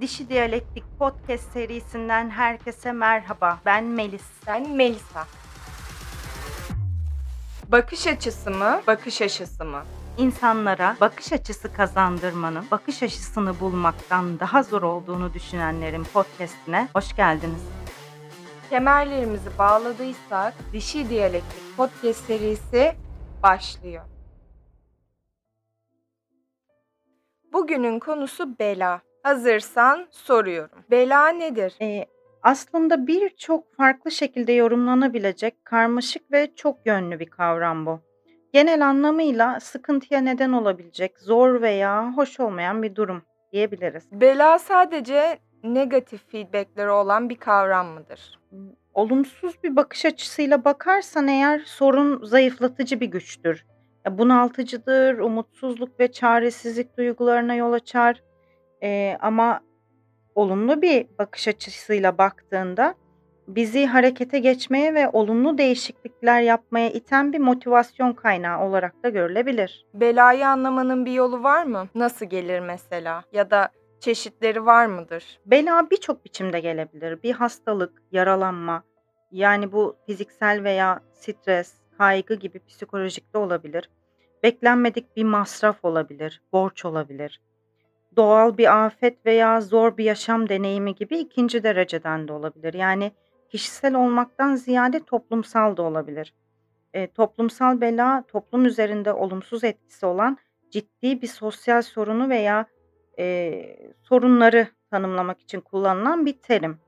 Dişi Diyalektik Podcast serisinden herkese merhaba. Ben Melis. Ben Melisa. Bakış açısı mı, bakış açısı mı? İnsanlara bakış açısı kazandırmanın bakış açısını bulmaktan daha zor olduğunu düşünenlerin podcastine hoş geldiniz. Kemerlerimizi bağladıysak Dişi Diyalektik Podcast serisi başlıyor. Bugünün konusu bela. Hazırsan soruyorum. Bela nedir? Ee, aslında birçok farklı şekilde yorumlanabilecek karmaşık ve çok yönlü bir kavram bu. Genel anlamıyla sıkıntıya neden olabilecek zor veya hoş olmayan bir durum diyebiliriz. Bela sadece negatif feedbackleri olan bir kavram mıdır? Olumsuz bir bakış açısıyla bakarsan eğer sorun zayıflatıcı bir güçtür. Bunaltıcıdır, umutsuzluk ve çaresizlik duygularına yol açar. Eee, ama olumlu bir bakış açısıyla baktığında bizi harekete geçmeye ve olumlu değişiklikler yapmaya iten bir motivasyon kaynağı olarak da görülebilir. Belayı anlamanın bir yolu var mı? Nasıl gelir mesela? Ya da çeşitleri var mıdır? Bela birçok biçimde gelebilir. Bir hastalık, yaralanma, yani bu fiziksel veya stres, kaygı gibi psikolojik de olabilir. Beklenmedik bir masraf olabilir, borç olabilir. Doğal bir afet veya zor bir yaşam deneyimi gibi ikinci dereceden de olabilir. Yani kişisel olmaktan ziyade toplumsal da olabilir. E, toplumsal bela toplum üzerinde olumsuz etkisi olan ciddi bir sosyal sorunu veya e, sorunları tanımlamak için kullanılan bir terim.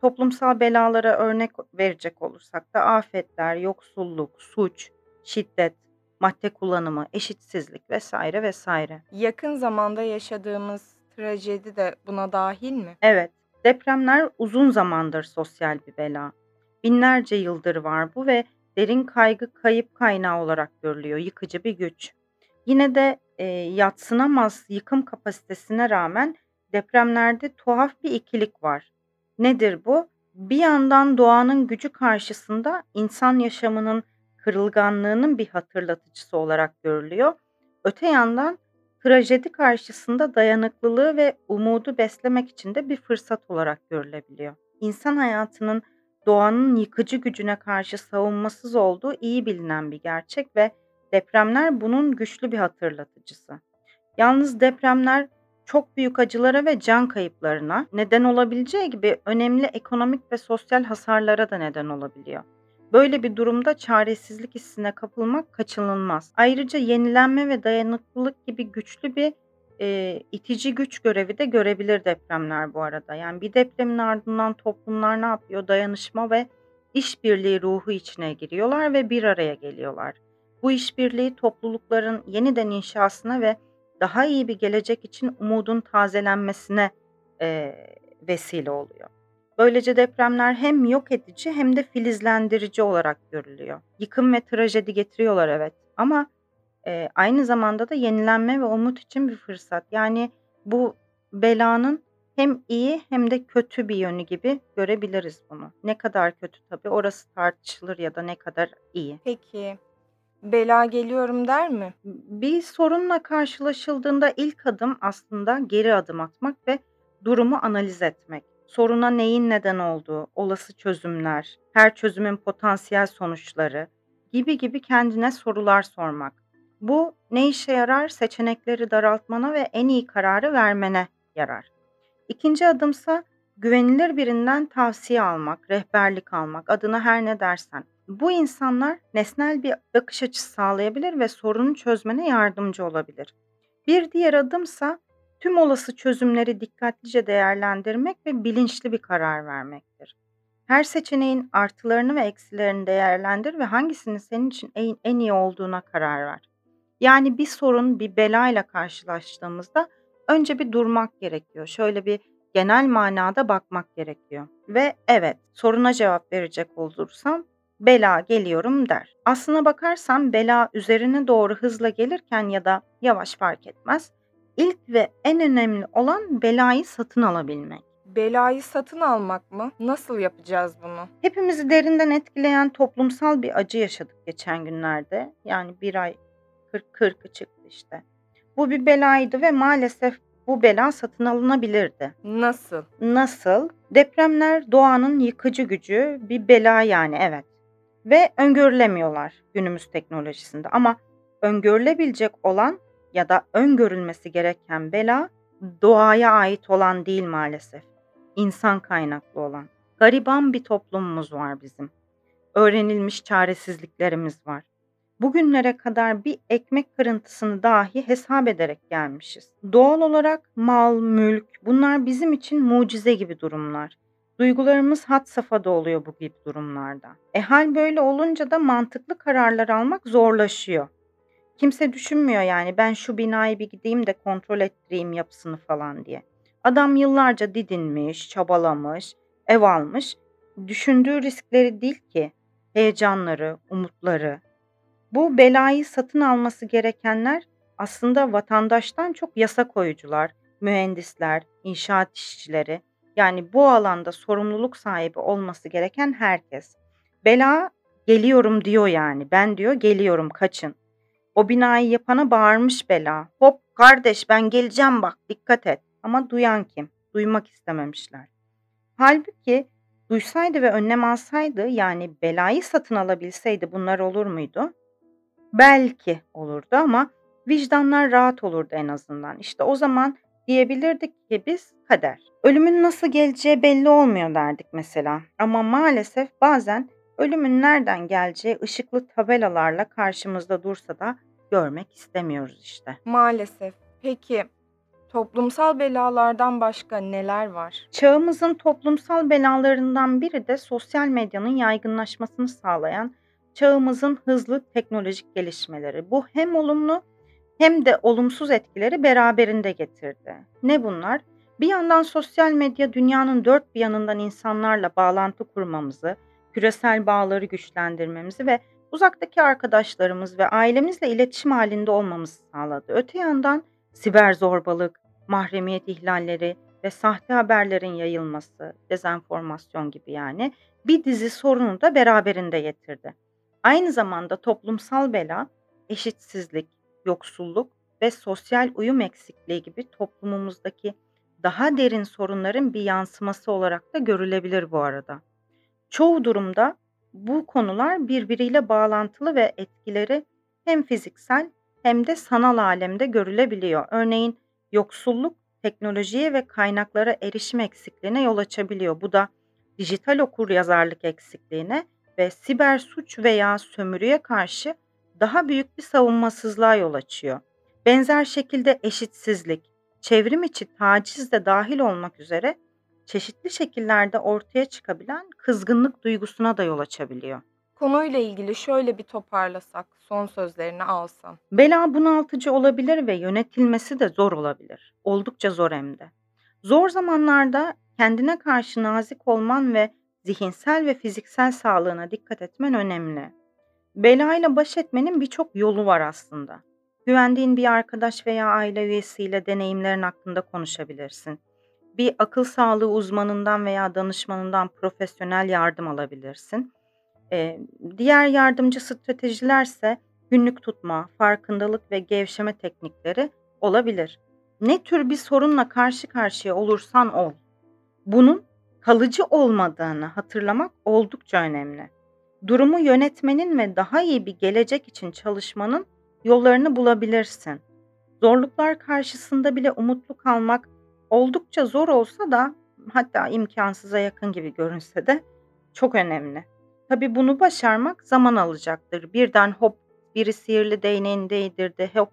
Toplumsal belalara örnek verecek olursak da afetler, yoksulluk, suç, şiddet, madde kullanımı, eşitsizlik vesaire vesaire. Yakın zamanda yaşadığımız trajedi de buna dahil mi? Evet, depremler uzun zamandır sosyal bir bela. Binlerce yıldır var bu ve derin kaygı kayıp kaynağı olarak görülüyor, yıkıcı bir güç. Yine de e, yatsınamaz yıkım kapasitesine rağmen depremlerde tuhaf bir ikilik var. Nedir bu? Bir yandan doğanın gücü karşısında insan yaşamının kırılganlığının bir hatırlatıcısı olarak görülüyor. Öte yandan trajedi karşısında dayanıklılığı ve umudu beslemek için de bir fırsat olarak görülebiliyor. İnsan hayatının doğanın yıkıcı gücüne karşı savunmasız olduğu iyi bilinen bir gerçek ve depremler bunun güçlü bir hatırlatıcısı. Yalnız depremler çok büyük acılara ve can kayıplarına neden olabileceği gibi önemli ekonomik ve sosyal hasarlara da neden olabiliyor. Böyle bir durumda çaresizlik hissine kapılmak kaçınılmaz. Ayrıca yenilenme ve dayanıklılık gibi güçlü bir e, itici güç görevi de görebilir depremler bu arada. Yani bir depremin ardından toplumlar ne yapıyor? Dayanışma ve işbirliği ruhu içine giriyorlar ve bir araya geliyorlar. Bu işbirliği toplulukların yeniden inşasına ve daha iyi bir gelecek için umudun tazelenmesine e, vesile oluyor. Böylece depremler hem yok edici hem de filizlendirici olarak görülüyor. Yıkım ve trajedi getiriyorlar evet ama e, aynı zamanda da yenilenme ve umut için bir fırsat. Yani bu belanın hem iyi hem de kötü bir yönü gibi görebiliriz bunu. Ne kadar kötü tabii orası tartışılır ya da ne kadar iyi. Peki bela geliyorum der mi? Bir sorunla karşılaşıldığında ilk adım aslında geri adım atmak ve durumu analiz etmek. Soruna neyin neden olduğu, olası çözümler, her çözümün potansiyel sonuçları gibi gibi kendine sorular sormak. Bu ne işe yarar? Seçenekleri daraltmana ve en iyi kararı vermene yarar. İkinci adımsa güvenilir birinden tavsiye almak, rehberlik almak, adına her ne dersen. Bu insanlar nesnel bir bakış açısı sağlayabilir ve sorunu çözmene yardımcı olabilir. Bir diğer adımsa tüm olası çözümleri dikkatlice değerlendirmek ve bilinçli bir karar vermektir. Her seçeneğin artılarını ve eksilerini değerlendir ve hangisinin senin için en, en iyi olduğuna karar ver. Yani bir sorun, bir belayla karşılaştığımızda önce bir durmak gerekiyor. Şöyle bir genel manada bakmak gerekiyor. Ve evet, soruna cevap verecek olursam bela geliyorum der. Aslına bakarsan bela üzerine doğru hızla gelirken ya da yavaş fark etmez. İlk ve en önemli olan belayı satın alabilmek. Belayı satın almak mı? Nasıl yapacağız bunu? Hepimizi derinden etkileyen toplumsal bir acı yaşadık geçen günlerde. Yani bir ay 40 40'ı çıktı işte. Bu bir belaydı ve maalesef bu bela satın alınabilirdi. Nasıl? Nasıl? Depremler doğanın yıkıcı gücü bir bela yani evet. Ve öngörülemiyorlar günümüz teknolojisinde ama öngörülebilecek olan ya da öngörülmesi gereken bela doğaya ait olan değil maalesef. İnsan kaynaklı olan. Gariban bir toplumumuz var bizim. Öğrenilmiş çaresizliklerimiz var. Bugünlere kadar bir ekmek kırıntısını dahi hesap ederek gelmişiz. Doğal olarak mal, mülk bunlar bizim için mucize gibi durumlar. Duygularımız had safhada oluyor bu gibi durumlarda. E hal böyle olunca da mantıklı kararlar almak zorlaşıyor. Kimse düşünmüyor yani ben şu binayı bir gideyim de kontrol ettireyim yapısını falan diye. Adam yıllarca didinmiş, çabalamış, ev almış. Düşündüğü riskleri değil ki, heyecanları, umutları. Bu belayı satın alması gerekenler aslında vatandaştan çok yasa koyucular, mühendisler, inşaat işçileri, yani bu alanda sorumluluk sahibi olması gereken herkes. Bela geliyorum diyor yani. Ben diyor geliyorum kaçın. O binayı yapana bağırmış bela. Hop kardeş ben geleceğim bak dikkat et. Ama duyan kim? Duymak istememişler. Halbuki duysaydı ve önlem alsaydı yani belayı satın alabilseydi bunlar olur muydu? Belki olurdu ama vicdanlar rahat olurdu en azından. İşte o zaman diyebilirdik ki biz kader. Ölümün nasıl geleceği belli olmuyor derdik mesela. Ama maalesef bazen ölümün nereden geleceği ışıklı tabelalarla karşımızda dursa da görmek istemiyoruz işte. Maalesef. Peki toplumsal belalardan başka neler var? Çağımızın toplumsal belalarından biri de sosyal medyanın yaygınlaşmasını sağlayan çağımızın hızlı teknolojik gelişmeleri. Bu hem olumlu hem de olumsuz etkileri beraberinde getirdi. Ne bunlar? Bir yandan sosyal medya dünyanın dört bir yanından insanlarla bağlantı kurmamızı, küresel bağları güçlendirmemizi ve uzaktaki arkadaşlarımız ve ailemizle iletişim halinde olmamızı sağladı. Öte yandan siber zorbalık, mahremiyet ihlalleri ve sahte haberlerin yayılması, dezenformasyon gibi yani bir dizi sorunu da beraberinde getirdi. Aynı zamanda toplumsal bela, eşitsizlik, yoksulluk ve sosyal uyum eksikliği gibi toplumumuzdaki daha derin sorunların bir yansıması olarak da görülebilir bu arada. Çoğu durumda bu konular birbiriyle bağlantılı ve etkileri hem fiziksel hem de sanal alemde görülebiliyor. Örneğin yoksulluk teknolojiye ve kaynaklara erişim eksikliğine yol açabiliyor. Bu da dijital okur yazarlık eksikliğine ve siber suç veya sömürüye karşı daha büyük bir savunmasızlığa yol açıyor. Benzer şekilde eşitsizlik, çevrim içi taciz de dahil olmak üzere çeşitli şekillerde ortaya çıkabilen kızgınlık duygusuna da yol açabiliyor. Konuyla ilgili şöyle bir toparlasak, son sözlerini alsan. Bela bunaltıcı olabilir ve yönetilmesi de zor olabilir. Oldukça zor hem de. Zor zamanlarda kendine karşı nazik olman ve zihinsel ve fiziksel sağlığına dikkat etmen önemli. Belayla baş etmenin birçok yolu var aslında. Güvendiğin bir arkadaş veya aile üyesiyle deneyimlerin hakkında konuşabilirsin. Bir akıl sağlığı uzmanından veya danışmanından profesyonel yardım alabilirsin. Ee, diğer yardımcı stratejilerse günlük tutma, farkındalık ve gevşeme teknikleri olabilir. Ne tür bir sorunla karşı karşıya olursan ol. Bunun kalıcı olmadığını hatırlamak oldukça önemli. Durumu yönetmenin ve daha iyi bir gelecek için çalışmanın yollarını bulabilirsin. Zorluklar karşısında bile umutlu kalmak oldukça zor olsa da hatta imkansıza yakın gibi görünse de çok önemli. Tabi bunu başarmak zaman alacaktır. Birden hop biri sihirli değneğini değdirdi, hop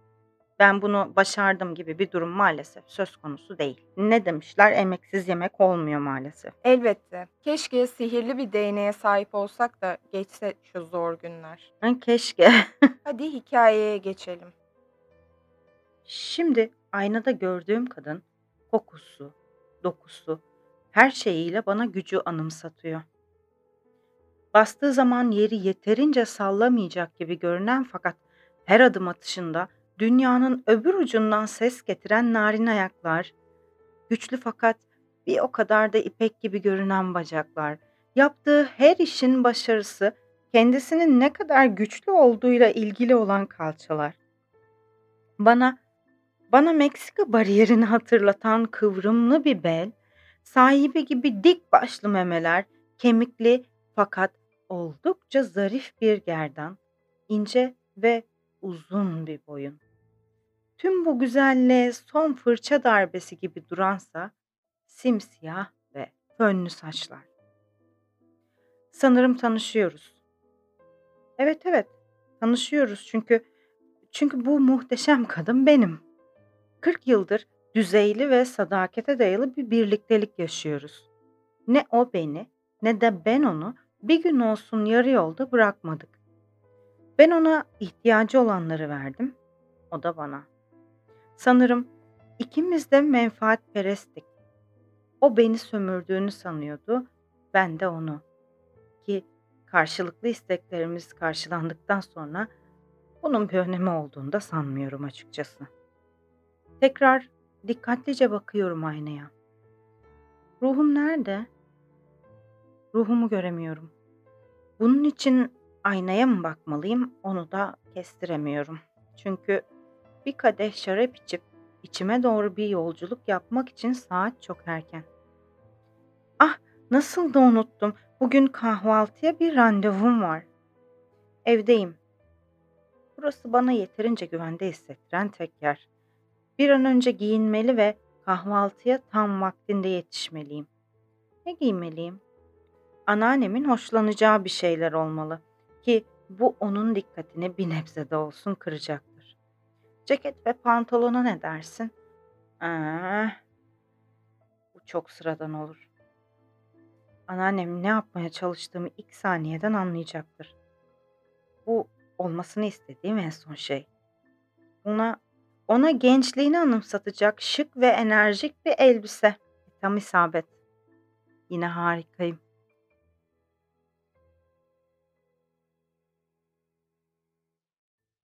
ben bunu başardım gibi bir durum maalesef söz konusu değil. Ne demişler? Emeksiz yemek olmuyor maalesef. Elbette. Keşke sihirli bir değneğe sahip olsak da geçse şu zor günler. Ha, Keşke. Hadi hikayeye geçelim. Şimdi aynada gördüğüm kadın kokusu, dokusu, her şeyiyle bana gücü anımsatıyor. Bastığı zaman yeri yeterince sallamayacak gibi görünen fakat her adım atışında dünyanın öbür ucundan ses getiren narin ayaklar, güçlü fakat bir o kadar da ipek gibi görünen bacaklar, yaptığı her işin başarısı kendisinin ne kadar güçlü olduğuyla ilgili olan kalçalar. Bana Bana Meksika bariyerini hatırlatan kıvrımlı bir bel, sahibi gibi dik başlı memeler, kemikli fakat oldukça zarif bir gerdan, ince ve uzun bir boyun. Tüm bu güzelliğe son fırça darbesi gibi duransa simsiyah ve fönlü saçlar. Sanırım tanışıyoruz. Evet, evet, tanışıyoruz çünkü çünkü bu muhteşem kadın benim. 40 yıldır düzeyli ve sadakate dayalı bir birliktelik yaşıyoruz. Ne o beni ne de ben onu bir gün olsun yarı yolda bırakmadık. Ben ona ihtiyacı olanları verdim, o da bana. Sanırım ikimiz de menfaatperesttik. O beni sömürdüğünü sanıyordu, ben de onu. Ki karşılıklı isteklerimiz karşılandıktan sonra bunun bir önemi olduğunu da sanmıyorum açıkçası. Tekrar dikkatlice bakıyorum aynaya. Ruhum nerede? Ruhumu göremiyorum. Bunun için aynaya mı bakmalıyım onu da kestiremiyorum. Çünkü bir kadeh şarap içip içime doğru bir yolculuk yapmak için saat çok erken. Ah nasıl da unuttum. Bugün kahvaltıya bir randevum var. Evdeyim. Burası bana yeterince güvende hissettiren tek yer. Bir an önce giyinmeli ve kahvaltıya tam vaktinde yetişmeliyim. Ne giymeliyim? Anneannemin hoşlanacağı bir şeyler olmalı ki bu onun dikkatini bir nebze de olsun kıracaktır. Ceket ve pantolona ne dersin? Aa, bu çok sıradan olur. Anneannem ne yapmaya çalıştığımı ilk saniyeden anlayacaktır. Bu olmasını istediğim en son şey. Ona ona gençliğini anımsatacak şık ve enerjik bir elbise. Tam isabet. Yine harikayım.